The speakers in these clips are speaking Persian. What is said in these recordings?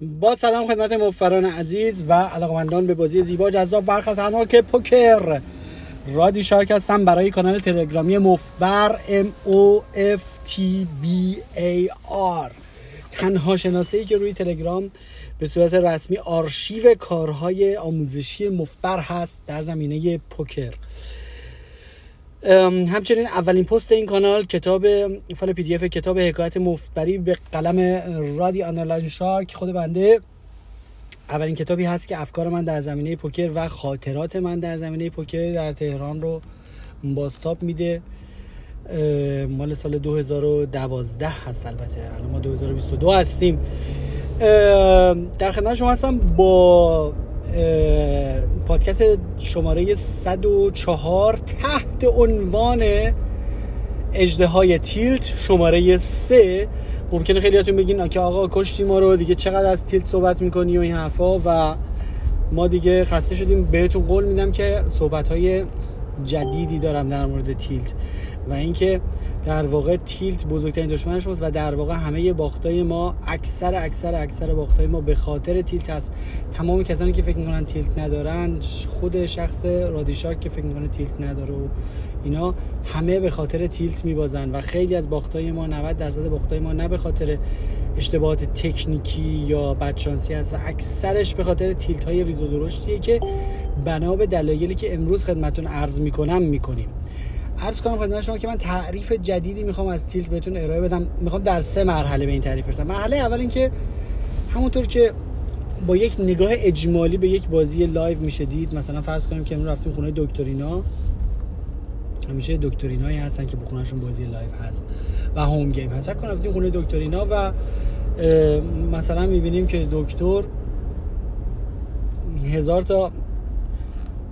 با سلام خدمت مفران عزیز و علاقمندان به بازی زیبا جذاب و خطرناک که پوکر رادی شارک هستم برای کانال تلگرامی مفبر M O F T B A R. تنها شناسه ای که روی تلگرام به صورت رسمی آرشیو کارهای آموزشی مفبر هست در زمینه پوکر. همچنین اولین پست این کانال کتاب فایل PDF کتاب حکایت مفت‌بری به قلم رادی Online Shark. خود بنده اولین کتابی هست که افکار من در زمینه پوکر و خاطرات من در زمینه پوکر در تهران رو بازتاب میده. مال سال 2012 هست البته. الان ما 2022 هستیم. در خدمت شما هستم با پادکست شماره 104 تحت عنوان اجده تیلت شماره 3 ممکنه خیلیاتون بگین که آقا کشتی ما رو دیگه چقدر از تیلت صحبت می‌کنی و این حرفا؟ و ما دیگه خسته شدیم. بهتون قول میدم که صحبت های جدیدی دارم در مورد تیلت. و اینکه در واقع تیلت بزرگترین دشمن شماست و در واقع همه باختای ما اکثر اکثر اکثر باختای ما به خاطر تیلت هست. تمام کسانی که فکر می‌کنن تیلت ندارن خود شخص رادیشاک که فکر می‌کنه تیلت نداره و اینا همه به خاطر tilt میبازن و خیلی از باختای ما 90 درصد باختای ما نه به خاطر اشتباهات تکنیکی یا بدشانسی است و اکثرش به خاطر tilt های ریز و درشتیه که بنا به دلایلی که امروز خدمتون عرض می‌کنم می‌کنیم. عرض کنم خدمت شما که من تعریف جدیدی می‌خوام از tilt بهتون ارائه بدم می‌خوام در سه مرحله به این تعریف برسم. مرحله اول اینکه همونطور که با یک نگاه اجمالی به یک بازی live میشه دید مثلا فرض کنیم که امروز رفتیم خونه دکترینا همیشه دکترینایی هستن که بخونهشون بازی live هست و home game هست. کنم رفتیم خونه دکترینا و مثلا می‌بینیم که دکتر هزار تا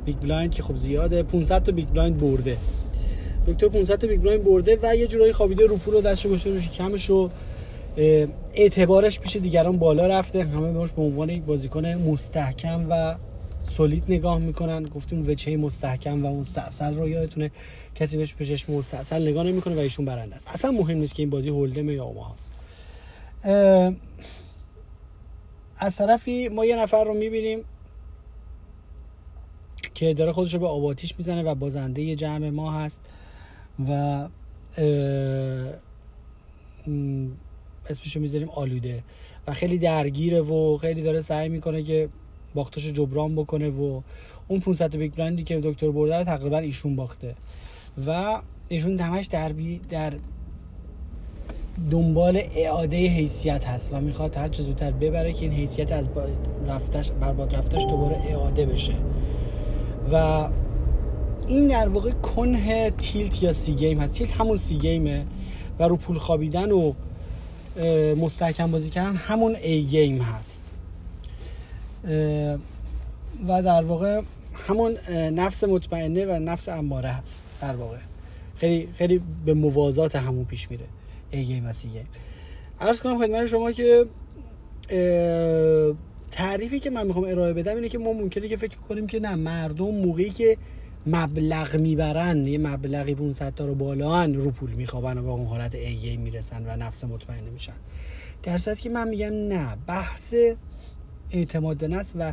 big blind که خب زیاده 500 تا big blind برده. دکتر 500 تا big برده و یه جورایی خوابیده رو پول و دستشو گذاشته رو شکمش و اعتبارش پیش دیگران بالا رفته. همه بهش به عنوان یک بازیکن مستحکم و سولید نگاه می‌کنن. گفتیم وچه مستحکم و مستاصل رو یادتونه. کسی بهش پیشش مستاصل نگاه نمی‌کنه و ایشون برنده است. اصلا مهم نیست که این بازی هولدم یا هست از طرفی ما یه نفر رو می‌بینیم که داره خودش رو به آباتیش می‌زنه و بازنده جمع ما هست. و اسمشو می‌ذاریم آلوده. و خیلی درگیره و خیلی داره سعی می‌کنه که باختاشو جبران بکنه و اون 500 big blind ی که دکتر برده تقریبا ایشون باخته. و ایشون همش در به در دنبال اعاده حیثیت هست و می‌خواد هر چه زودتر ببره که این حیثیت از رفتش برباد رفتش دوباره اعاده بشه. و این در واقع کنه tilt یا C-game هست. tilt همون C-game ه و رو پول خوابیدن و مستحکم بازی کردن همون ای گیم هست. و در واقع همون نفس مطمئنه و نفس اماره هست در واقع. خیلی خیلی به موازات همون پیش میره. ای گیم و سی گیم. عرض کنم خدمت شما که تعریفی که من می‌خوام ارائه بدم اینه که ما ممکنه که فکر کنیم که نه مردم موقعی که مبلغ می‌برن یه مبلغی 500 تا رو بالا رو پول میخوابن و به اون حالت ای گیم می‌رسن و نفس مطمئنه میشن. در صورتی که من میگم نه بحث اعتماد به نفس و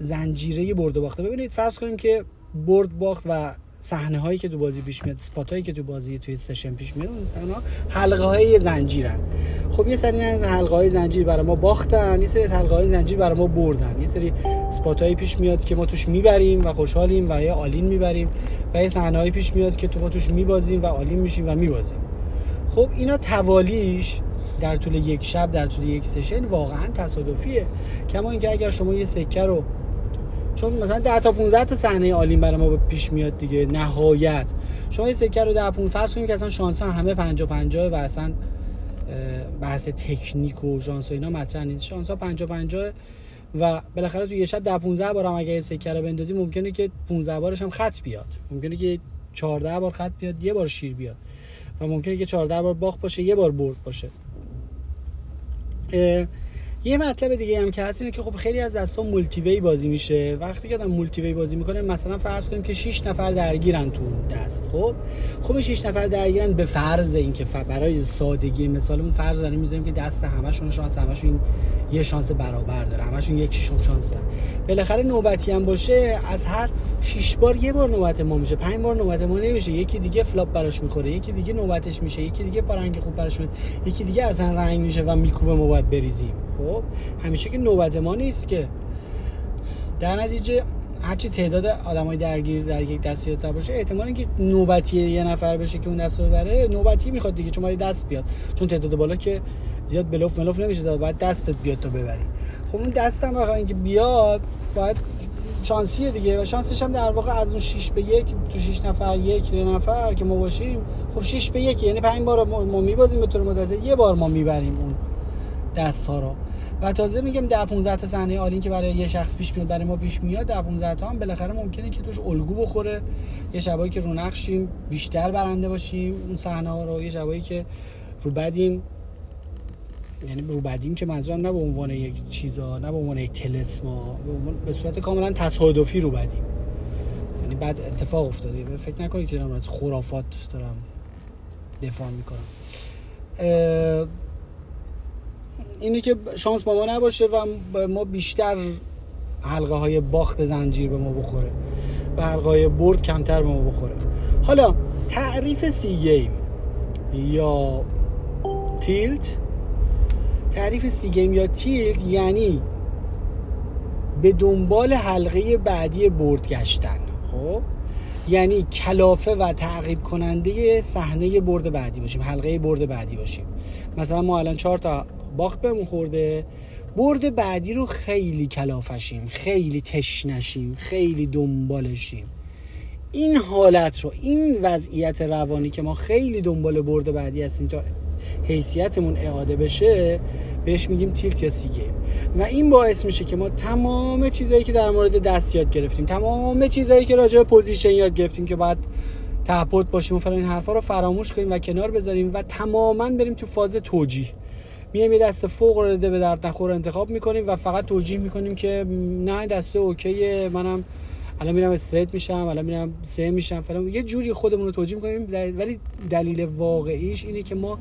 زنجیره برد و باخته. ببینید فرض کنیم که برد باخت و صحنه هایی که تو بازی پیش میاد اسپات هایی که تو بازی توی سشن پیش میاد حلقه های زنجیرن. خب یه سری از حلقه های زنجیر برای ما باختن یه سری از حلقه های زنجیر برای ما بردن. یه سری spot هایی پیش میاد که ما توش می‌بریم و خوشحالیم و یه all-in می‌بریم و یه صحنه هایی پیش میاد که تو ما توش میبازیم و all-in میشیم و میبازیم. خب اینا توالیش در طول یک شب در طول یک سشن واقعا تصادفیه. کما اینکه اگر شما یه سکه رو چون مثلا 10 تا 15 تا صحنه all-in برای ما پیش میاد دیگه نهایت. شما یه سکه رو 10 15 فرض کنید که اصلا شانس همه 50 50 و اصلا بحث تکنیک و شانس و اینا مطرح نیست. شانس ها 50 50 و بالاخره تو یه شب 10 15 بار هم اگه یه سکه رو بندازی ممکنه که 15 بارش هم خط بیاد. ممکنه که 14 بار خط بیاد یه بار شیر بیاد. و ممکنه که 14 بار باخت باشه یه بار برد باشه. یه مطلب دیگه هم که هست اینه که خب خیلی از دستا multiway بازی میشه. وقتی که آدم multiway بازی می‌کنه مثلا فرض کنیم که 6 نفر درگیرن تو دست خب؟ خب 6 نفر درگیرن به فرض اینکه برای سادگی مثالمون فرض داریم می‌ذاریم که دست همشون شانس همشون یه شانس برابر داره همشون یک شانس داره بالاخره نوبتی هم باشه از هر 6 بار یه بار نوبت ما میشه 5 بار نوبت ما نمیشه. یکی دیگه flop براش می‌خوره یکی دیگه نوبتش میشه یکی دیگه پا رنگ خوب براش میشه یکی دیگه اصلا رنگ میشه و میکوبه ما باید بریزیم. خب همیشه که نوبت ما نیست که. در نتیجه هرچی تعداد آدمای درگیر در یک دستیات باشه احتمال اینکه نوبتی یه نفر بشه که اون دست ببره نوبتی می‌خواد دیگه چون باید دست بیاد. چون تعداد بالا که زیاد بلوف ملوف نمیشه داد باید دستت بیاد تا ببری. خب اون دستم هم اینکه بیاد باید شانسیه دیگه و شانسش هم در واقع از اون 6 به یک تو 6 نفر یک نفر که ما باشیم خب 6 به یک یعنی 5 بار ما میبازیم به طور متوسط یه بار ما می‌بریم اون دست ها رو. و تازه میگم در 15 تا صحنه آلین که برای یه شخص پیش میاد برای ما پیش میاد در 15 تا هم بالاخره ممکنه که توش الگو بخوره. یه شبایی که رو نقشیم بیشتر برنده باشیم اون صحنه ها رو. یه شبایی که رو بدیم یعنی رو بدیم که منظورم نه به عنوان یک چیزا نه به عنوان یک تلسما به, به صورت کاملا تصادفی رو بدیم. یعنی بعد اتفاق افتاده. فکر نکنید که دارم از خرافات دارم دفاع می‌کنم. اینه که شانس با ما نباشه و ما بیشتر حلقه های باخت زنجیر به ما بخوره و حلقه های برد کمتر به ما بخوره. حالا تعریف سی گیم یا تیلت. تعریف سی گیم یا تیلت یعنی به دنبال حلقه بعدی برد گشتن خب؟ یعنی کلافه و تعقیب کننده صحنه برد بعدی باشیم حلقه برد بعدی باشیم. مثلا ما الان چهار تا باخت بهمون خورده. برد بعدی رو خیلی کلافشیم خیلی تشنشیم خیلی دنبالشیم. این حالت رو این وضعیت روانی که ما خیلی دنبال برد بعدی هستیم تا حیثیتمون اعاده بشه بهش میگیم tilt C-game. و این باعث میشه که ما تمام چیزهایی که در مورد دست یاد گرفتیم تمام چیزهایی که راجع به position یاد گرفتیم که باید ته pot باشیم و فلان این حرفا رو فراموش کنیم و کنار بذاریم و تماما بریم تو فاز توجیه. میایم یه دست فوق العاده به درد نخور انتخاب می‌کنیم و فقط توجیه می‌کنیم که نه دسته اوکیه منم الان میرم استریت میشم الان میرم سه میشم فلان. یه جوری خودمون رو توجیه می‌کنیم ولی دلیل واقعیش اینه که ما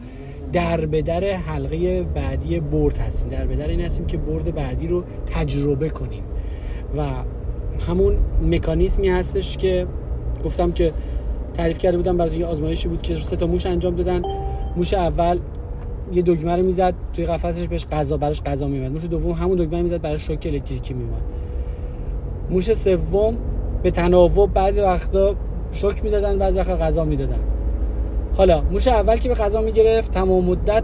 در به حلقه بعدی برد هستیم. در به در این هستیم که برد بعدی رو تجربه کنیم. و همون مکانیزمی هستش که گفتم که تعریف کرده بودم برای یه آزمایشی بود که سه تا موش انجام دادن. موش اول یه دکمه رو می‌زد توی قفسش بهش غذا براش غذا میومد موش دوم همون دکمه می‌زد براش شوک الکتریکی میومد موش سوم به تناوب بعضی وقتا شوک می‌دادن بعضی وقتا غذا می‌دادن. حالا موش اول که به غذا می‌گرفت تمام مدت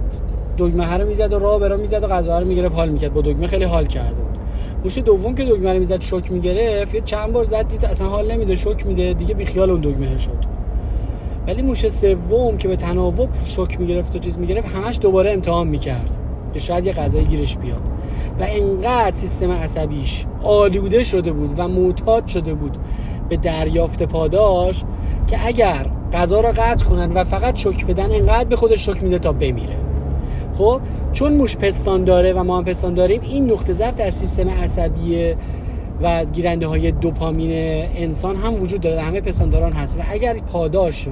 دکمه رو می‌زد و راه برا می‌زد و غذا رو می‌گرفت حال می‌کرد. با دکمه خیلی حال کرده بود. موش دوم که دکمه رو می‌زد شوک می‌گرفت یه چند بار زد دید اصلا حال نمیده شوک میده. دیگه بیخیال اون دکمه شد. ولی موش سوم که به تناوب شوک می‌گرفت و چیز می‌گرفت همش دوباره امتحان می‌کرد که شاید یه غذای گیرش بیاد. و انقدر سیستم عصبیش آلوده شده بود و معتاد شده بود به دریافت پاداش که اگر غذا را قطع کنن و فقط شوک بدن انقدر به خودش شوک میده تا بمیره. خب چون موش پستان داره و ما هم پستان داریم این نقطه ضعف در سیستم عصبی و گیرنده های دوپامین انسان هم وجود داره همه پستانداران هست. و اگر پاداش و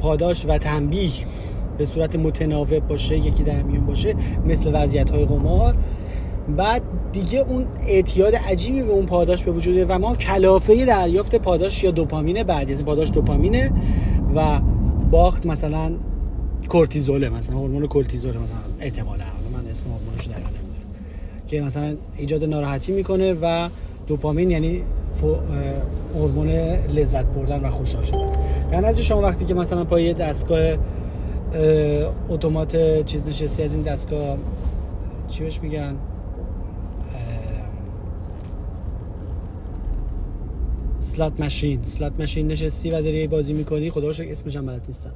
پاداش و تنبیه به صورت متناوب باشه یکی در میون باشه مثل وضعیت های قمار بعد دیگه اون اعتیاد عجیبی به اون پاداش به وجوده و ما کلافه دریافت پاداش یا دوپامین بعدی از پاداش دوپامینه و باخت مثلا کورتیزوله مثلا هورمون کورتیزوله مثلا احتمالاً. من اسم هورمونش دقیقاً که مثلا ایجاد ناراحتی می‌کنه و دوپامین یعنی هورمون لذت بردن و خوشحال شدن. در نتیجه شما وقتی که مثلا پای دستگاه اتومات چیز نشستی از این دستگاه چی بهش میگن؟ سلات ماشین سلات ماشین نشستی و داری بازی می‌کنی خدا اسمش هم بلد نیستم.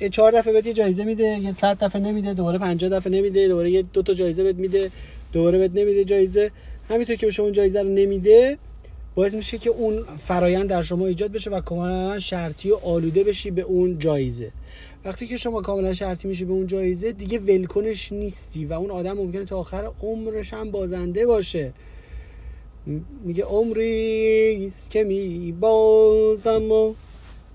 یه چهار دفعه بهت یه جایزه میده یه صد دفعه نمیده دوباره 50 دفعه نمیده دوباره یه دو تا جایزه بهت میده دوباره بهت نمیده جایزه. همینطور که به شما جایزه رو نمیده باعث میشه که اون فرایند در شما ایجاد بشه و کاملا شرطی و آلوده بشی به اون جایزه. وقتی که شما کاملا شرطی میشی به اون جایزه دیگه ولکنش نیستی و اون آدم ممکنه تا آخر عمرش هم بازنده باشه. میگه عمری است که می بازم و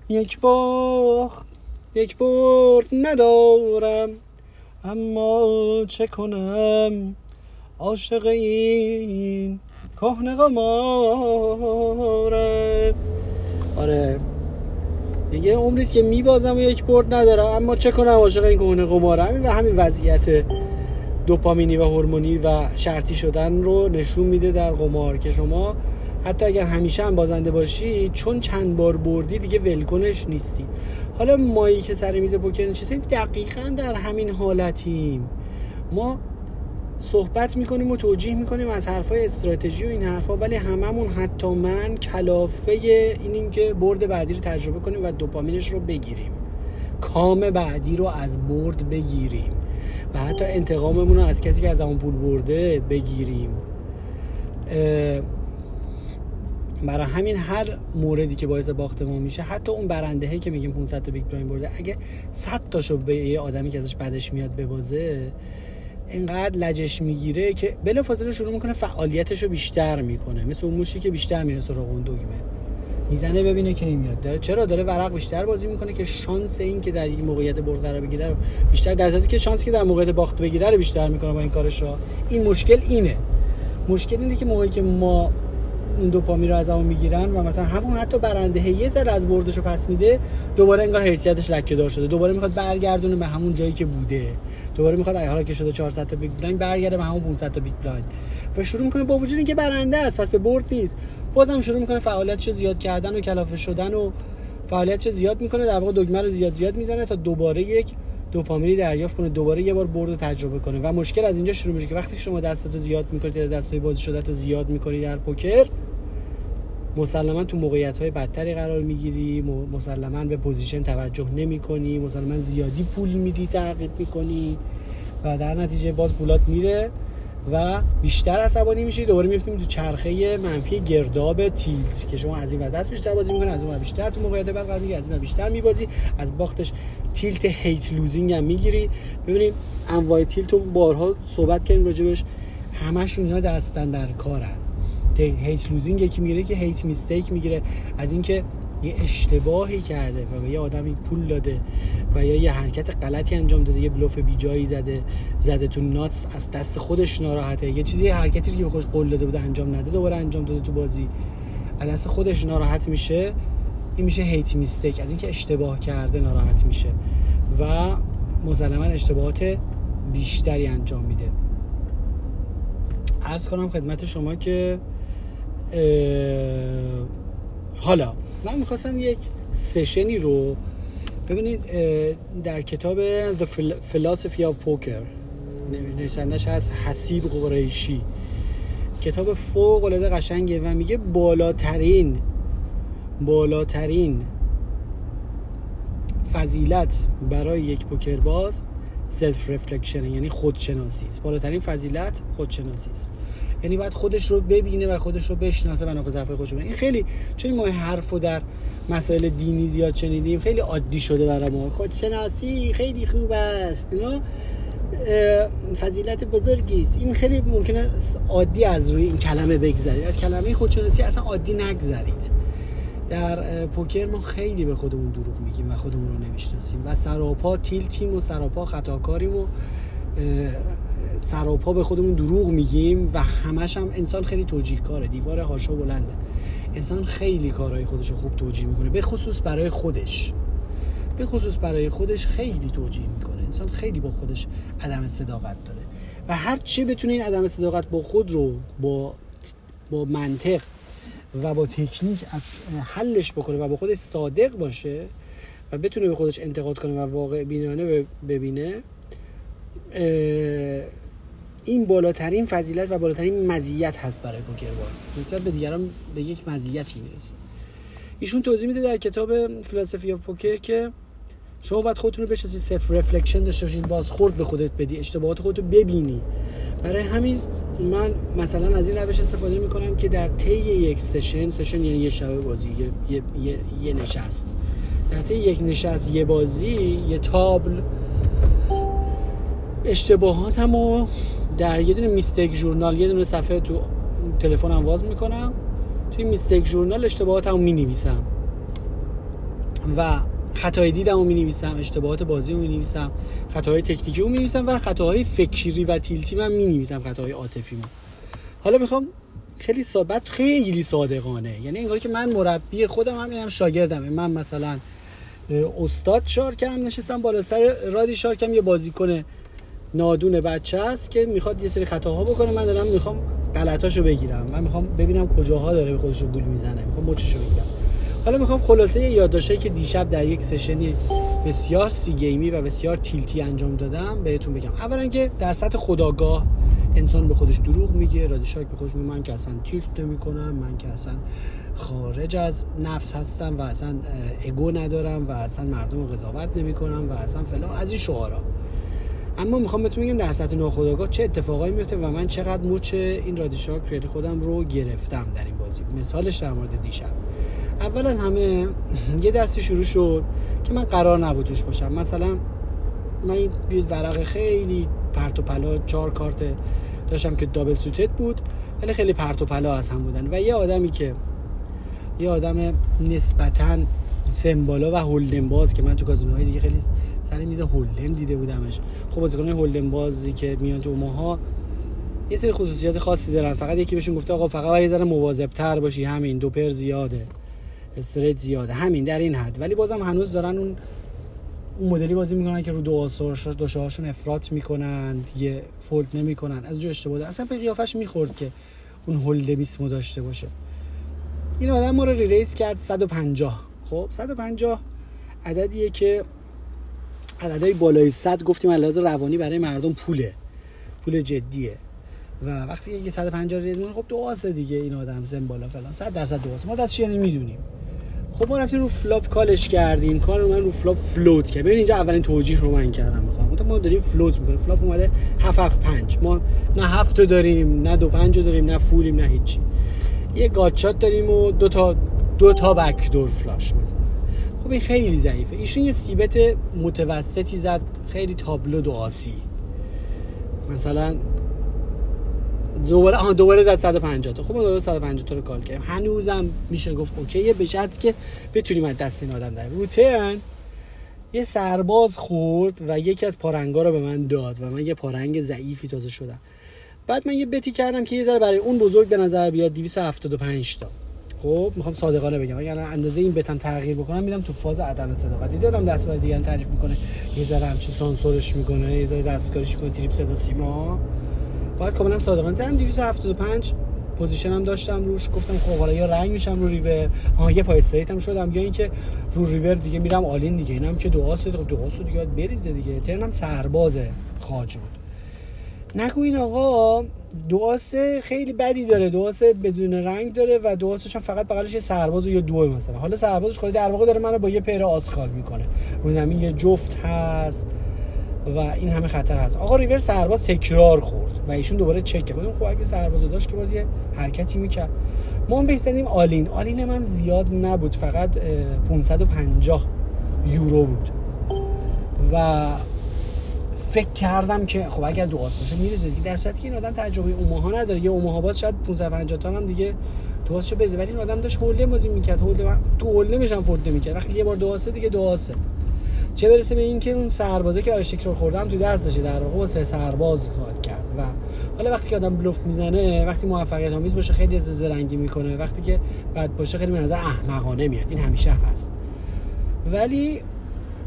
یک باخت یک برد ندارم اما چه کنم؟ عاشق این کهنه قمارم آره دیگه عمریست که میبازم و یک برد ندارم اما چه کنم عاشق این کهنه قمارم و همین وضعیت دوپامینی و هورمونی و شرطی شدن رو نشون میده در قمار که شما حتی اگر همیشه هم بازنده باشی چون چند بار بردی دیگه ولکنش نیستی. حالا مایی که سر میز پوکر نشستیم دقیقا در همین حالتیم. ما صحبت می‌کنیم و توجیه می‌کنیم از حرفای استراتژی و این حرفا ولی هممون حتی من کلافه اینیم که برد بعدی رو تجربه کنیم و دوپامینش رو بگیریم. کام بعدی رو از برد بگیریم و حتی انتقاممون رو از کسی که از همون پول برده بگیریم. برای همین هر موردی که باعث باخت ما میشه حتی اون برنده که میگیم 500 تا big blind برده اگه 100 تاشو به یه آدمی که ازش بدش میاد ببازه اینقدر لجش می‌گیره که بلافاصله شروع می‌کنه فعالیتش رو بیشتر می‌کنه. مثل اون موشی که بیشتر میره سراغ اون دگمه می‌زنه ببینه که میاد. داره چرا؟ داره ورق بیشتر بازی می‌کنه که شانس این که در یک موقعیت برد قرار بگیره رو بیشتر در که شانس که در موقعیت باخت بگیره رو بیشتر می‌کنه با این کارش این مشکل اینه. مشکل اینه که موقعی که ما این دوپامین رو از همون می‌گیرن و مثلا همون حتی برنده یه ذره از بردش رو پس میده دوباره انگار حیثیتش لکه دار شده. دوباره می‌خواد برگردونه به همون جایی که بوده. دوباره می‌خواد اگه حالا که شده 400 تا big blind برگرده به همون 500 تا big blind. و شروع می‌کنه با وجود اینکه برنده است پس به برد نیست. بازم شروع می‌کنه فعالیتش زیاد کردن و کلافه شدن و فعالیتش زیاد می‌کنه. در واقع دگمه رو زیاد زیاد می‌زنه تا دوباره یک دوپامینی دریافت کنه دوباره یه بار برد تجربه کنه. و مشکل از اینجا شروع میشه که وقتی شما دستتو زیاد می‌کنید یا دستای بازی شده تو زیاد می‌کنید در پوکر مسلما تو موقعیت های بدتری قرار می‌گیری مسلما به position توجه نمی کنی مسلما زیادی پول میدی تعقیب می‌کنی و در نتیجه باز پولات میره. و بیشتر عصبانی میشی. دوباره میفتیم تو چرخه منفی گرداب tilt که شما از این ور دست بیشتر بازی می‌کنی از اون بیشتر تو موقعیت بد قرار از این بیشتر میبازی. از باختش tilt hate losing هم می‌گیری. ببینید انواع tilt رو بارها صحبت کردیم راجبش همشون اینا دست اندر کارن. hate losing یکی می‌گیره که hate mistake می‌گیره. از اینکه یه اشتباهی کرده و به یه آدمی پول داده و یا یه حرکت غلطی انجام داده یه بلوف بی جایی زده زده تو nuts از دست خودش ناراحته. یه چیزی یه حرکتی که به خودش قول داده بوده انجام نده دوباره انجام داده تو بازی. از دست خودش ناراحت میشه. این میشه هیت میستیک از اینکه اشتباه کرده ناراحت میشه و مسلما اشتباهات بیشتری انجام میده. عرض کنم خدمت شما که حالا من می‌خواستم یک سشنی رو ببینید در کتاب The Philosophy of Poker نویسندش هست حسیب قریشی. کتاب فوق العاده قشنگه و میگه بالاترین بالاترین فضیلت برای یک پوکر باز self-reflection یعنی خودشناسی است. بالاترین فضیلت خودشناسی است. یعنی باید خودش رو ببینه و خودش رو بشناسه و نقطه ضعف خودش این خیلی چون ما حرفو در مسائل دینی زیاد شنیدیم خیلی عادی شده برای ما. خودشناسی خیلی خوب است اینا فضیلت بزرگی است. این خیلی ممکنه عادی از روی این کلمه بگذرید. از کلمه خودشناسی اصلا عادی نگذرید. در پوکر ما خیلی به خودمون دروغ میگیم و خودمون رو نمی‌شناسیم. و سراپا تیل تیم و سراپا خطاکاریم و سراپا به خودمون دروغ میگیم و همش هم انسان خیلی توجیه کاره. دیوار هاشا بلنده. انسان خیلی کارهای خودش رو خوب توجیه می‌کنه. به خصوص برای خودش. به خصوص برای خودش خیلی توجیه می‌کنه. انسان خیلی با خودش عدم صداقت داره. و هر چی بتونه این عدم صداقت با خود رو با با منطق و با تکنیک حلش بکنه و با خودش صادق باشه و بتونه به خودش انتقاد کنه و واقع بینانه ببینه این بالاترین فضیلت و بالاترین مزیت هست برای پوکر باز. نسبت به دیگران به یک مزیتی می‌رسه. ایشون توضیح میده در کتاب Philosophy of Poker که شما باید خودتون رو بشناسید self-reflection داشته باشین باز خورد به خودت بدی اشتباهات خودت رو ببینی. برای همین من مثلا از این روش استفاده می‌کنم که در طی یک session session یعنی یه شب بازی یه, یه،, یه،, یه نشست. در طی یک نشست یه بازی یه table اشتباهاتمو در یه دونه mistake journal یه دونه صفحه تو تلفنم واز می‌کنم. توی میستیک ژورنال اشتباهاتمو می‌نویسم. و خطای دیدم رو می نویسم اشتباهات بازی رو می نویسم خطاهای تکنیکی رو می نویسم و خطاهای فکری و تیلتی من می نویسم خطاهای عاطفی من حالا می‌خوام خیلی ثابت خیلی صادقانه. یعنی انگار که من مربی خودم هم اینم شاگردم من مثلا استاد شارکم نشستم بالا سر رادی شارکم یه بازیکن نادون بچه است که می‌خواد یه سری خطاها بکنه. من دارم می‌خوام غلطاشو بگیرم. من می‌خوام ببینم کجاها داره به خودش رو گول می‌زنه. می‌خوام مچشو بگیرم. حالا می‌خوام خلاصه یادداشتی که دیشب در یک سشنی بسیار سی گیمی و بسیار تیلتی انجام دادم بهتون بگم. اولا که در سطح خداگاه انسان به خودش دروغ میگه رادیشاک به خودش میگه من که اصلا تیلت نمی‌کنم من که اصلا خارج از نفس هستم و اصلا اگو ندارم و اصلا مردم رو قضاوت نمی‌کنم و اصلا فلان. از این شعارا. اما می‌خوام بهتون بگم در سطح ناخودآگاه چه اتفاقایی میفته و من چقدر مچ این رادیشاک خودم رو گرفتم در این بازی. مثالش در مورد دیشب. اول از همه یه دستی شروع شد که من قرار نبود توش باشم. مثلا من این ورق خیلی پرت و پلا چهار کارت داشتم که دابل سوتت بود ولی خیلی پرت و پلا از هم بودن. و یه آدمی که یه آدم نسبتا سمبالا و هولدن باز که من تو کازینوهای دیگه خیلی سر میز هولدن دیده بودمش. خب بازیکن هولدن بازی که میان تو ماها یه سری خصوصیات خاصی دارن. فقط یکی بهشون گفته آقا فقط یه ذره مواظب باشی. همین دو پر زیاده. استرت زیاده. همین در این حد. ولی بازم هنوز دارن اون اون مدلی بازی می‌کنن که رو دو دوشهاشون افراط می‌کنن. یه فولد نمی‌کنن. از جو اشتباه اصلا به قیافش می‌خورد که اون هولدمیسمو داشته باشه. این آدم ما رو ریس کرد. 150 خب 150 عددیه که عددهای بالای 100 گفتیم علاوه روانی برای مردم پوله. پول جدیه. و وقتی یه 150 ریز خب دو دیگه این آدم زن بالا فلان. 100 درصد دو ما دستش یعنی می‌دونیم. خب ما رفتیم رو فلاپ کالش کردیم. کار رو من رو فلاپ فلوت کردم ببین اینجا اولین توجیه رو من کردم می‌خوام ما داریم فلوت می‌کنیم. فلاپ اومده 7 7 5 ما نه هفت داریم نه دو پنج داریم نه فولیم نه هیچی. یه گاچات داریم و دو تا دو تا بک دور فلاش مثلا خب این خیلی ضعیفه. ایشون یه سیبت متوسطی زد خیلی تابلو آسی. مثلا دوباره آها دوباره زد 150 تا. خب دوباره 150 تا رو کال کردیم. هنوزم میشه گفت اوکیه به شرطی که بتونیم از دست این آدم در روتن یه سرباز خورد و یکی از پارنگا رو به من داد و من یه پارنگ ضعیفی تازه شدم. بعد من یه بتی کردم که یه ذره برای اون بزرگ به نظر بیاد 275 تا. خب می‌خوام صادقانه بگم. اگر اندازه این bet م تغییر بکنم میرم تو فاز عدم صداقت. دیدم دست برای دیگران تعریف می‌کنه. یه ذره همچین سانسورش می‌کنه یه ذره دستکاریش می‌کنه تریپ صدا سیما. باید کاملا صادقانه. زدم 275 position هم داشتم روش. گفتم خب حالا یا رنگ میشم رو ریور. آها یه پای straight هم شدم. یا اینکه رو ریور دیگه میرم all-in دیگه. اینم که دو آسه خب دو آسه دیگه بریزه دیگه. turn م سربازه خاج بود. نگو این آقا دعاس خیلی بدی داره. دعاس بدون رنگ داره و دعاسش هم فقط بغلش یه سرباز یا دو مثلا. حالا سربازش خود در واقع داره منو با یه پیر آسخال می‌کنه. رو زمین یه جفت هست و این همه خطر هست. آقا ریور سرباز تکرار خورد و ایشون دوباره چک کرد. خب اگه سرباز داشت که باز یه حرکتی می‌کرد. ما هم بهستنیم آلین. آلین من زیاد نبود. فقط 550 یورو بود. و فکر کردم که خب اگر دو آس باشه میرزه دیگه در صورتی که این آدم تجربه اوماها نداره. یه اوماها باز شاید 550 تا هم دیگه تو آسشو بریزه. ولی این آدم داشت هولده بازی می‌کرد. هولده تو هولده میشم فورده می‌کرد وقتی یه بار دو آسه دیگه دو آسه چه برسه به اینکه اون سربازه که آرشتیک رو خوردم تو دستشه در واقع سه سرباز خال کرد. و حالا وقتی که آدم بلوف می‌زنه وقتی موفقیت آمیز باشه خیلی از زرنگی می‌کنه. وقتی که بد باشه خیلی به نظر احمقانه میاد. این همیشه هست. ولی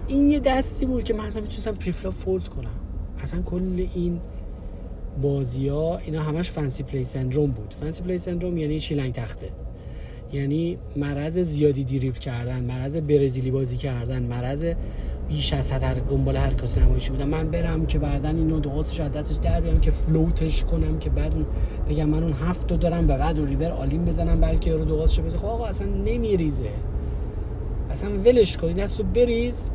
این یه دستی بود که من اصلا می‌تونستم preflop fold کنم. اصلا کل این بازی ها اینا همش fancy play syndrome بود. fancy play syndrome یعنی شیلنگ تخته. یعنی مرض زیادی دریبل کردن مرض برزیلی بازی کردن مرض بیش از حد دنبال حرکات نمایشی بودم من برم که بعدا اینو دوستش از دستش در بیام که float ش کنم که بعد بگم من اون هفت رو دارم به بعد ریور آلیم بزنم بلکه رو دوستش بزنم خب آقا اصلا نمیریزه. اصلا ولش کنی دستو بریز.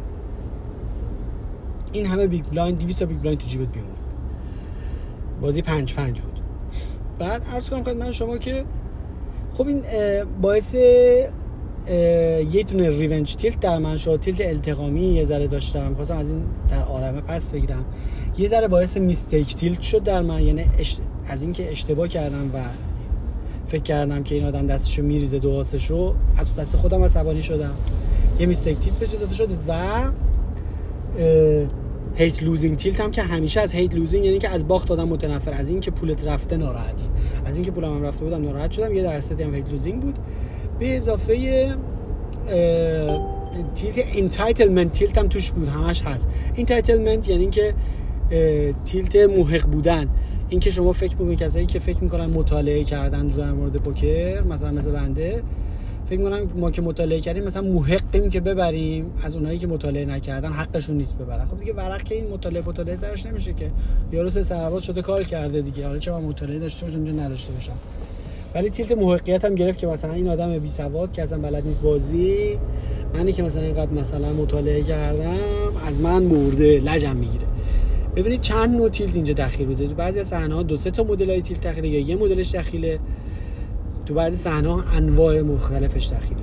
این همه big blind 200 تا big blind تو جیبت میمونه بازی پنج پنج بود. بعد عرض کنم خدمت شما که خب این باعث یه دونه revenge tilt در من شد. tilt انتقامی یه ذره داشتم. خواستم از این در عالمه پس بگیرم. یه ذره باعث mistake tilt شد در من. یعنی از اینکه اشتباه کردم و فکر کردم که این آدم دستشو میریزه دو رو از دست خودم عصبانی شدم. یه mistake tilt داده شد و hate-losing tilt هم که همیشه از hate-losing یعنی که از باخت آدم متنفر از اینکه پولت رفته ناراحتی. از اینکه پولم هم رفته بودم ناراحت شدم یه درصدی هم hate-losing بود. به اضافه tilt entitlement tilt هم توش بود همش هست. entitlement یعنی اینکه تیلت موهق بودن. اینکه شما فکر می‌کنید کسایی که فکر می‌کنن مطالعه کردن در مورد پوکر مثلا مثل بنده فکر می‌کنم ما که مطالعه کردیم مثلا محقیم که ببریم از اونایی که مطالعه نکردن حقشون نیست ببرن. خب دیگه ورق که این مطالعه مطالعه سرش نمیشه که. یارو سه سرباز شده کار کرده دیگه. حالا چه من مطالعه داشته باشم چه نداشته باشم؟ ولی تیلت محقیت هم گرفت که مثلا این آدم بی سواد که اصلا بلد نیست بازی منی که مثلا اینقدر مثلا مطالعه کردم از من مرده لجم می‌گیره. ببینید چند نوع tilt اینجا دخیل بوده بعضی از صحنه دو سه تا مدل های tilt دخیله یا یه مدلش دخیله تو بعضی صحنه انواع مختلفش دخیله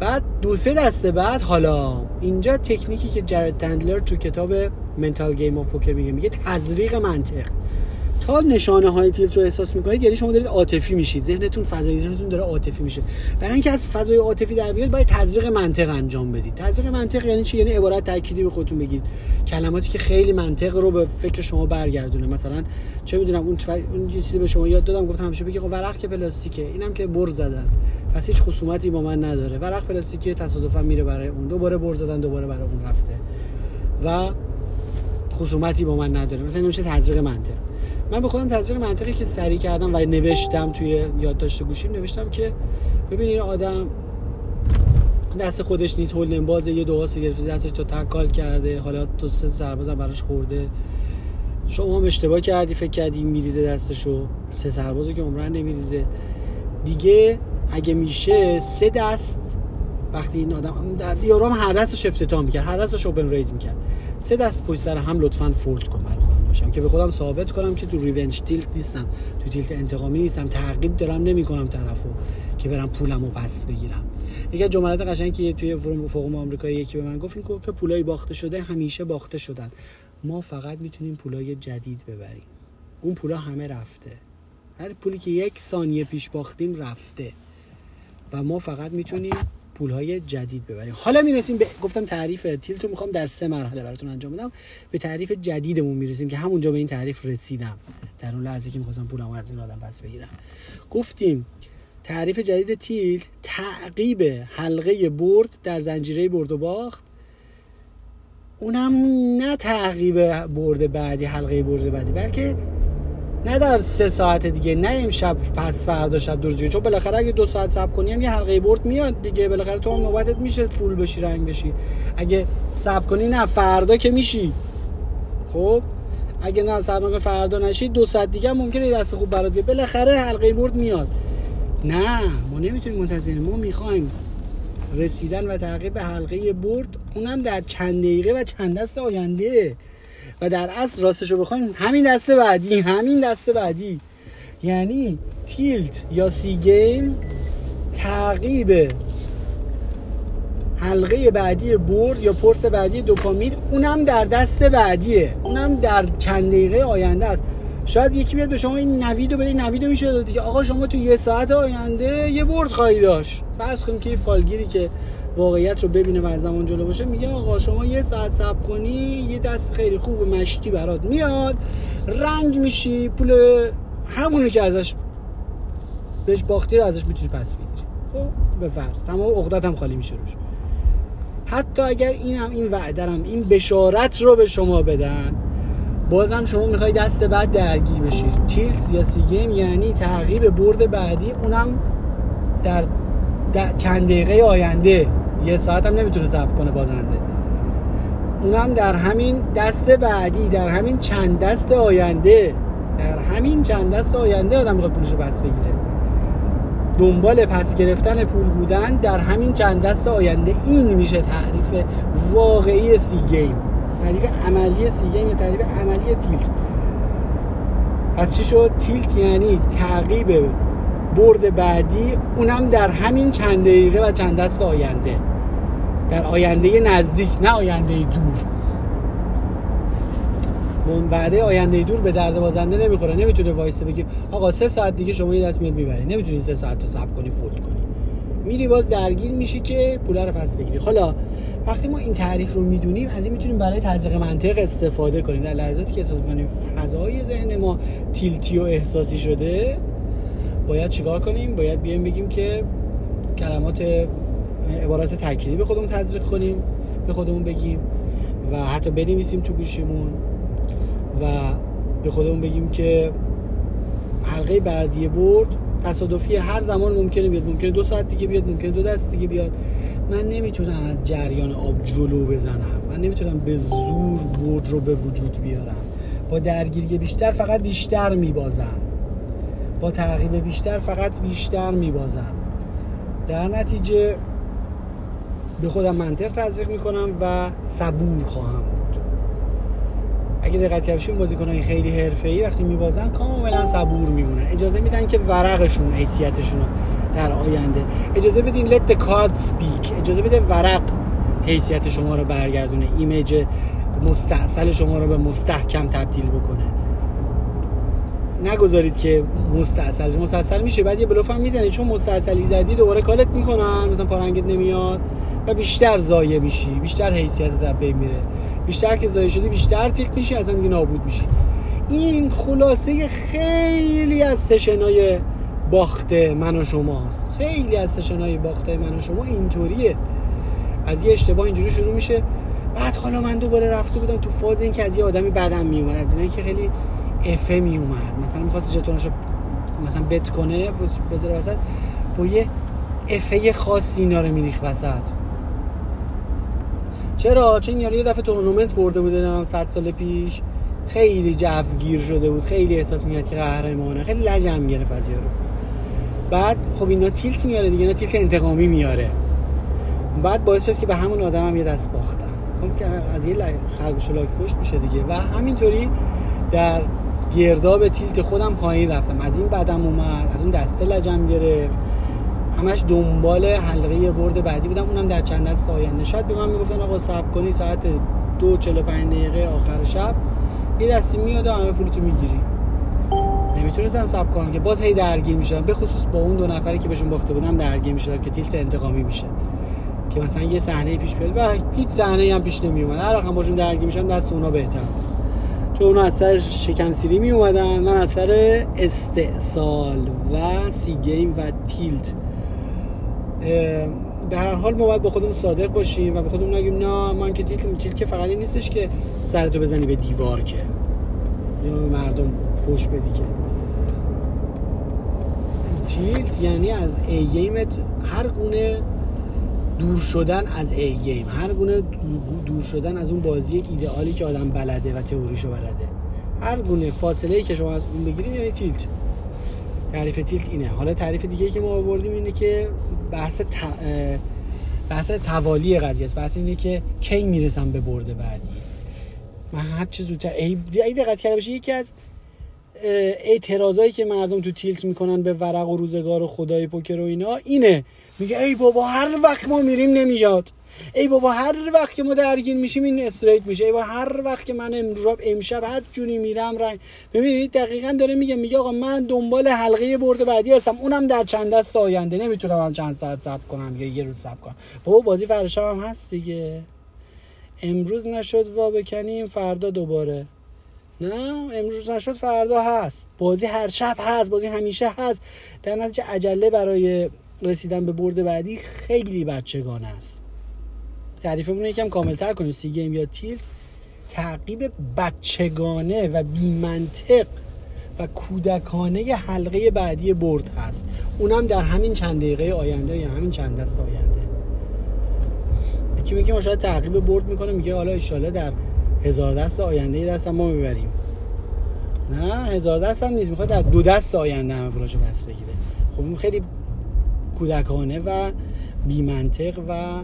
بعد دو سه دسته بعد حالا اینجا تکنیکی که جرد تندلر تو کتاب Mental Game of Poker میگه میگه تزریق منطق. تا نشانه های tilt رو احساس می‌کنید یعنی شما دارید عاطفی میشید. ذهنتون فضای ذهنتون داره عاطفی میشه. برای اینکه از فضای عاطفی در بیاد باید تزریق منطق انجام بدید. تزریق منطق یعنی چی؟ یعنی عبارت تأکیدی به خودتون بگید. کلماتی که خیلی منطق رو به فکر شما برگردونه. مثلا چه می‌دونم اون, اون چیزی به شما یاد دادم گفتم همیشه بگی خب ورق که پلاستیکه. اینم که بر زدن. پس هیچ خصومتی با من نداره. ورق پلاستیکی تصادفا میره برای اون. دوباره بر زدن دوباره برای اون رفته. و خصومتی با من نداره. مثلا میشه تزریق منطق. من به خودم تزریق منطقی که سری کردم و نوشتم توی یادداشت گوشیم نوشتم که ببینید آدم دست خودش نیست هولدن باز یه دو گرفته دستش تا تکال کرده حالا تو سه سربازم براش خورده. شما هم اشتباه کردی فکر کردی میریزه دستشو. سه سربازو که عمرن نمیریزه. دیگه اگه میشه سه دست وقتی این آدم یارو هم هر دستش افتتاح می‌کرد هر دستش اوپن ریز می‌کرد. سه دست پشت سر هم لطفا فولد کن باشم که به خودم ثابت کنم که تو ریونج تیلت نیستم. تو تیلت انتقامی نیستم. تعقیب دارم نمی کنم طرفو که برم پولمو پس بگیرم. یکی جملات قشنگی که توی فروم فوق آمریکایی یکی به من گفت این که پولای باخته شده همیشه باخته شدن. ما فقط می‌تونیم پولای جدید ببریم. اون پولا همه رفته. هر پولی که یک ثانیه پیش باختیم رفته. و ما فقط می‌تونیم های جدید ببریم. حالا می‌رسیم به گفتم تعریف تیلت رو می‌خوام در سه مرحله براتون انجام بدم. به تعریف جدیدمون می‌رسیم که همونجا به این تعریف رسیدم. در اون لحظه که می‌خواستم پولم از این آدم پس بگیرم. گفتیم تعریف جدید تیلت تعقیب حلقه برد در زنجیره برد و باخت. اونم نه تعقیب برد بعدی حلقه برد بعدی بلکه نه در سه ساعت دیگه نه امشب پس فردا شب درزی چون بالاخره اگه دو ساعت صبر کنی هم یه حلقه برد میاد دیگه. بالاخره تو هم نوبتت میشه فول بشی رنگ بشی. اگه صبر کنی نه فردا که میشی. خب؟ اگه نه صبر فردا نشی. دو ساعت دیگه ممکنه دست خوب برات بیاد. بالاخره حلقه برد میاد. نه ما نمی‌تونیم منتظریم. ما می‌خوایم رسیدن و تعقیب حلقه برد. اونم در چند دقیقه و چند دست آینده. و در اصل راستش رو بخوایم همین دسته بعدی همین دسته بعدی. یعنی تیلت یا سی گیم تعقیب حلقه بعدی برد یا پرس بعدی دوپامین اونم در دست بعدیه. اونم در چند دقیقه آینده است. شاید یکی بیاد به شما این نوید رو بده نوید میشه دیگه. آقا شما تو یه ساعت آینده یه برد خواهی داشت. فرض کنیم که فالگیری که واقعیت رو ببینه و از زمان جلو باشه میگه آقا شما یه ساعت صبر کنی یه دست خیلی خوب مشتی برات میاد رنگ میشی پول همونو که ازش بهش باختی رو ازش می‌تونی پس بگیری. خب به فرض. تمام عقدت هم خالی میشه روش. حتی اگر این هم این وعدرم این بشارت رو به شما بدن بازم شما می‌خوای دست بعد درگیر بشید تیلت یا سی گیم یعنی تعقیب برد بعدی اونم در, در چند دقیقه آینده. یه ساعت هم نمی‌تونه صبر کنه بازنده. اونم در همین دست بعدی در همین چند دست آینده در همین چند دست آینده آدم می‌خواد پولشو پس بگیره. دنبال پس گرفتن پول بودن در همین چند دست آینده. این میشه تعریف واقعی سی گیم تعریف عملی سی گیم تعریف عملی تیلت. پس چی شد؟ تیلت یعنی تعقیب برد بعدی اونم در همین چند دقیقه و چند دست آینده. در آینده نزدیک نه آینده دور. وعده آینده دور به درد بازنده نمی‌خوره. نمی‌تونه وایسه بگی آقا سه ساعت دیگه شما یه دست میاد می‌بری. نمی‌تونی سه ساعت تو صبر کنی فوت کنی. میری باز درگیر میشی که پول رو پس بگیری. حالا وقتی ما این تعریف رو می‌دونیم از این می‌تونیم برای تزریق منطق استفاده کنیم. در لحظاتی که احساس کنیم فضای ذهن ما تیلتی و احساسی شده باید چیکار کنیم؟ باید بیایم بگیم که کلمات عبارات تکلیدی به خودمون تزریق کنیم به خودمون بگیم و حتی بنویسیم تو گوشیمون و به خودمون بگیم که حلقه بردی برد تصادفی هر زمان ممکنه بیاد. ممکنه دو ساعت دیگه بیاد ممکنه دو دست دیگه بیاد. من نمی‌تونم از جریان آب جلو بزنم. من نمی‌تونم به زور برد رو به وجود بیارم. با درگیری بیشتر فقط بیشتر میبازم. با تعقیب بیشتر فقط بیشتر میبازم. در نتیجه به خودم منطق تزریق می‌کنم و صبور خواهم اگه دقت کردین بازیکنای خیلی حرفه‌ای وقتی میبازن کاملا صبور میمونن. اجازه میدن که ورقشون حیثیتشون رو در آینده. اجازه بدین let the card speak. اجازه بده ورق حیثیت شما رو برگردونه. ایمیج مستحصل شما رو به مستحکم تبدیل بکنه. نگذارید که مستحصل مستحصل میشه بعد یه بلوف هم می‌زنه چون مستحصلی زدی دوباره کالت می‌کنن. مثلا پارنگت نمیاد و بیشتر زایه میشی. بیشتر حیثیت در بین میره. بیشتر که زایه شدی بیشتر تیک میشی اصلا دیگه نابود میشی. این خلاصه خیلی از سشنای باخته من و شماست. خیلی از سشنای باخته من و شما اینطوریه. از یه اشتباه اینجوری شروع میشه. بعد حالا من دوباره رفته بودم تو فاز این که از یه آدمی بدم میومد. از اینایی که خیلی افه میومد مثلا می‌خواست جتونشو مثلا بت کنه بذاره وسط با یه افه خاصی اینا رو میریخ وسط. چرا؟ چون یارو یه دفعه تورنمنت برده بوده نمی‌دونم 100 سال پیش. خیلی جوگیر شده بود خیلی احساس میاد که قهرمانه. خیلی لجم گرفت از یارو. بعد خب اینا تیلت میاره دیگه اینا تیلت انتقامی میاره. بعد باعث شد که به همون آدم هم یه دست باختن. خب که از یه خرگوش لاک پشت میشه دیگه. و همینطوری در گرداب تیلت خودم پایین رفتم. از این بدم اومد از اون دسته لجم گرفت. همش دنبال حلقه برد بعدی بودم اونم در چند دست آینده. شاید به من می‌گفتن آقا صبر کنی ساعت دو چلو پنج دقیقه آخر شب یه دستی میاد و همه پولتو می‌گیری. نمی‌تونستم صبر کنم که باز هی درگیر می‌شدم. به خصوص با اون دو نفری که بهشون باخته بودم درگیر می‌شدم که تیلت انتقامی میشه. که مثلا یه صحنه پیش بیاد و هیچ صحنه هم پیش نمی اومد هر وقت باشون درگیر میشم دست اونا بهتر چون اونا از سر شکم سیری می اومدن من از سر استعصال و سی گیم و تیلت. به هر حال ما باید با خودمون صادق باشیم و به خودمون نگیم نه من که تیل تیل که فقط این نیستش که سرتو بزنی به دیوار که. یا مردم فوش بدی که. تیلت یعنی از ای گیمت هر گونه دور شدن از ای گیم هر گونه دور شدن از اون بازی ایدئالی که آدم بلده و تئوریشو بلده. هر گونه فاصله ای که شما از اون بگیرید یعنی تیلت. تعریف تیلت اینه. حالا تعریف دیگه که ما آوردیم اینه که بحث ت... بحث توالی قضیه است. بحث اینه که کی می‌رسم به برده بعدی. من هر چه زودتر ای دقت کرده باشه یکی از اعتراضایی که مردم تو تیلت می‌کنن به ورق و روزگار و خدای پوکر و اینا اینه. میگه ای بابا هر وقت ما میریم نمیاد. ای بابا هر وقت که ما درگیر میشیم این استریت میشه. ای بابا هر وقت که من امروز امشب هر جونی میرم رنگ. ببینید دقیقا داره میگه میگه آقا من دنبال حلقه برد بعدی هستم. اونم در چند دست آینده. نمی‌تونم هم چند ساعت صبر کنم یا یه روز صبر کنم. بابا بازی فردا هم هست دیگه. امروز نشد وا بکنیم فردا دوباره. نه امروز نشد فردا هست. بازی هر شب هست بازی همیشه هست. در نتیجه عجله برای رسیدن به برد بعدی خیلی بچگانه است. تعریفمون یکم کاملتر کنیم. سی گیم یا تیلت تعقیب بچگانه و بیمنطق و کودکانه حلقه بعدی برد هست. اونم در همین چند دقیقه آینده یا همین چند دست آینده. یکی میگه ما شاید تعقیب برد می‌کنه میگه حالا اشاله در هزار دست آینده دست هم ما می‌بریم. نه هزار دست هم نیست. می‌خواد در دو دست آینده همه پولاشو پس بگیره. خب خیلی کودکانه و بیمنطق و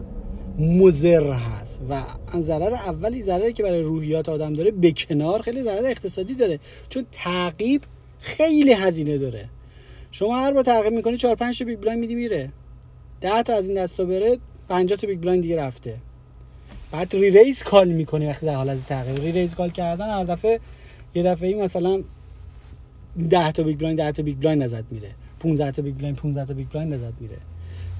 مضر هست و ضرر اولی ضرری که برای روحیات آدم داره به کنار خیلی ضرر اقتصادی داره. چون تعقیب خیلی هزینه داره. شما هر بار تعقیب می‌کنی 4 5 تا big blind میدی میره. 10 تا از این دستا بره 50 تا big blind دیگه رفته. بعد re-raise call می‌کنی وقتی در حالت تعقیب. re-raise call کردن هر دفعه یه دفعه ای مثلا 10 تا big blind 10 تا big blind ازت میره. 15 تا big blind 15 تا big blind ازت میره.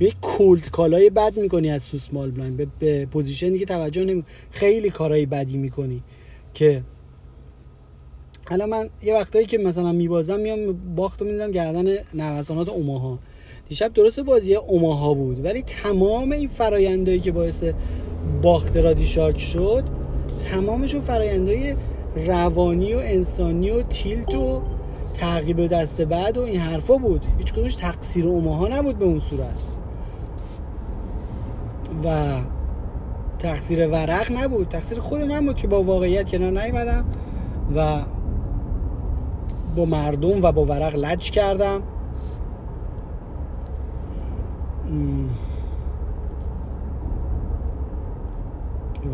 یه cold call های بد می‌کنی از تو small blind به, به position ی که توجه نمی خیلی کارهای بدی می‌کنی که حالا من یه وقتایی که مثلا میبازم میام باختو میدم گردن نوسانات اوماها. دیشب درست بازی اوماها بود ولی تمام این فرایندهایی که باعث باخت رادی شارک شد تمامشون فرایندهای روانی و انسانی و تیلت و تعقیب دست بعد و این حرفا بود. هیچ کدومش تقصیر اوماها نبود به اون صورت. و تقصیر ورق نبود. تقصیر خود من بود که با واقعیت کنار نیومدم و با مردم و با ورق لج کردم.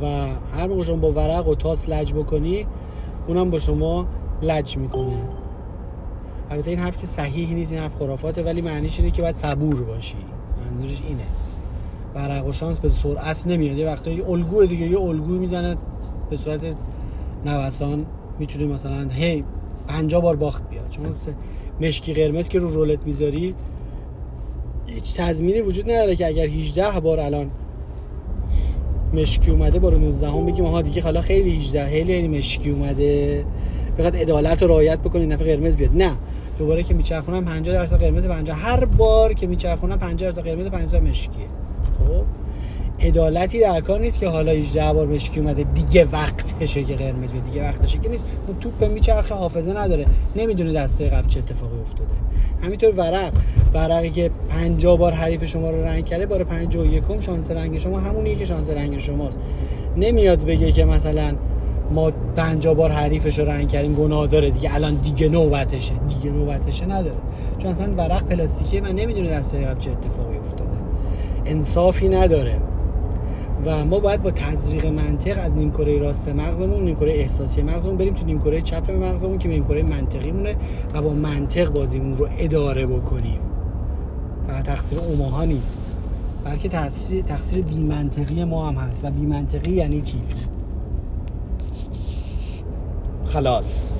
و هر موقع شما با ورق و تاس لج بکنی اونم با شما لج می‌کنه. البته این حرف که صحیح نیست این حرف خرافاته ولی معنیش اینه که باید صبور باشی. منظورش اینه. ورق و شانس به سرعت نمیاد. یه وقتا یه الگو دیگه یه الگو می‌زنه به صورت نوسان می‌تونه مثلا هی 50 بار باخت بیاد. چون مشکی قرمز که رو رولت می‌ذاری هیچ تضمینی وجود نداره که اگر 18 بار الان مشکی اومده بار 19 هم بگیم آها دیگه حالا خیلی 18 خیلی مشکی اومده. بخاطر عدالت رو رعایت بکنید نفع قرمز بیاد. نه. دوباره که میچرخونم 50 درصد قرمز 50 هر بار که میچرخونم 50 درصد قرمز 50 مشکیه. خب؟ عدالتی در کار نیست که حالا 18 بار مشکی اومده. دیگه وقتشه که قرمز بیاد دیگه وقتشه که نیست. اون توپ میچرخه حافظه نداره. نمی‌دونه دسته قبل چه اتفاقی افتاده. همینطور ورق. ورقی که 50 بار حریف شما رو رنگ کرده بار 51 شانس رنگ شما همونیه که شانس رنگ شماست. نمیاد بگه که مثلا ما 50 بار حریفش رو رنگ کردیم گناه داره. دیگه الان دیگه نوبتشه. دیگه نوبتشه نداره. چون اصلا ورق پلاستیکیه و نمی‌دونه دسته قبل چه اتفاقی افتاده. انصافی نداره. و ما باید با تزریق منطق از نیمکره راست مغزمون نیمکره احساسی مغزمون بریم تو نیمکره چپ مغزمون که نیمکره منطقی مونه و با منطق بازیمون رو اداره بکنیم. فقط تقصیر اوماها نیست. بلکه تقصیر تقصیر بی منطقی ما هم هست و بی منطقی یعنی تیلت. خلاص.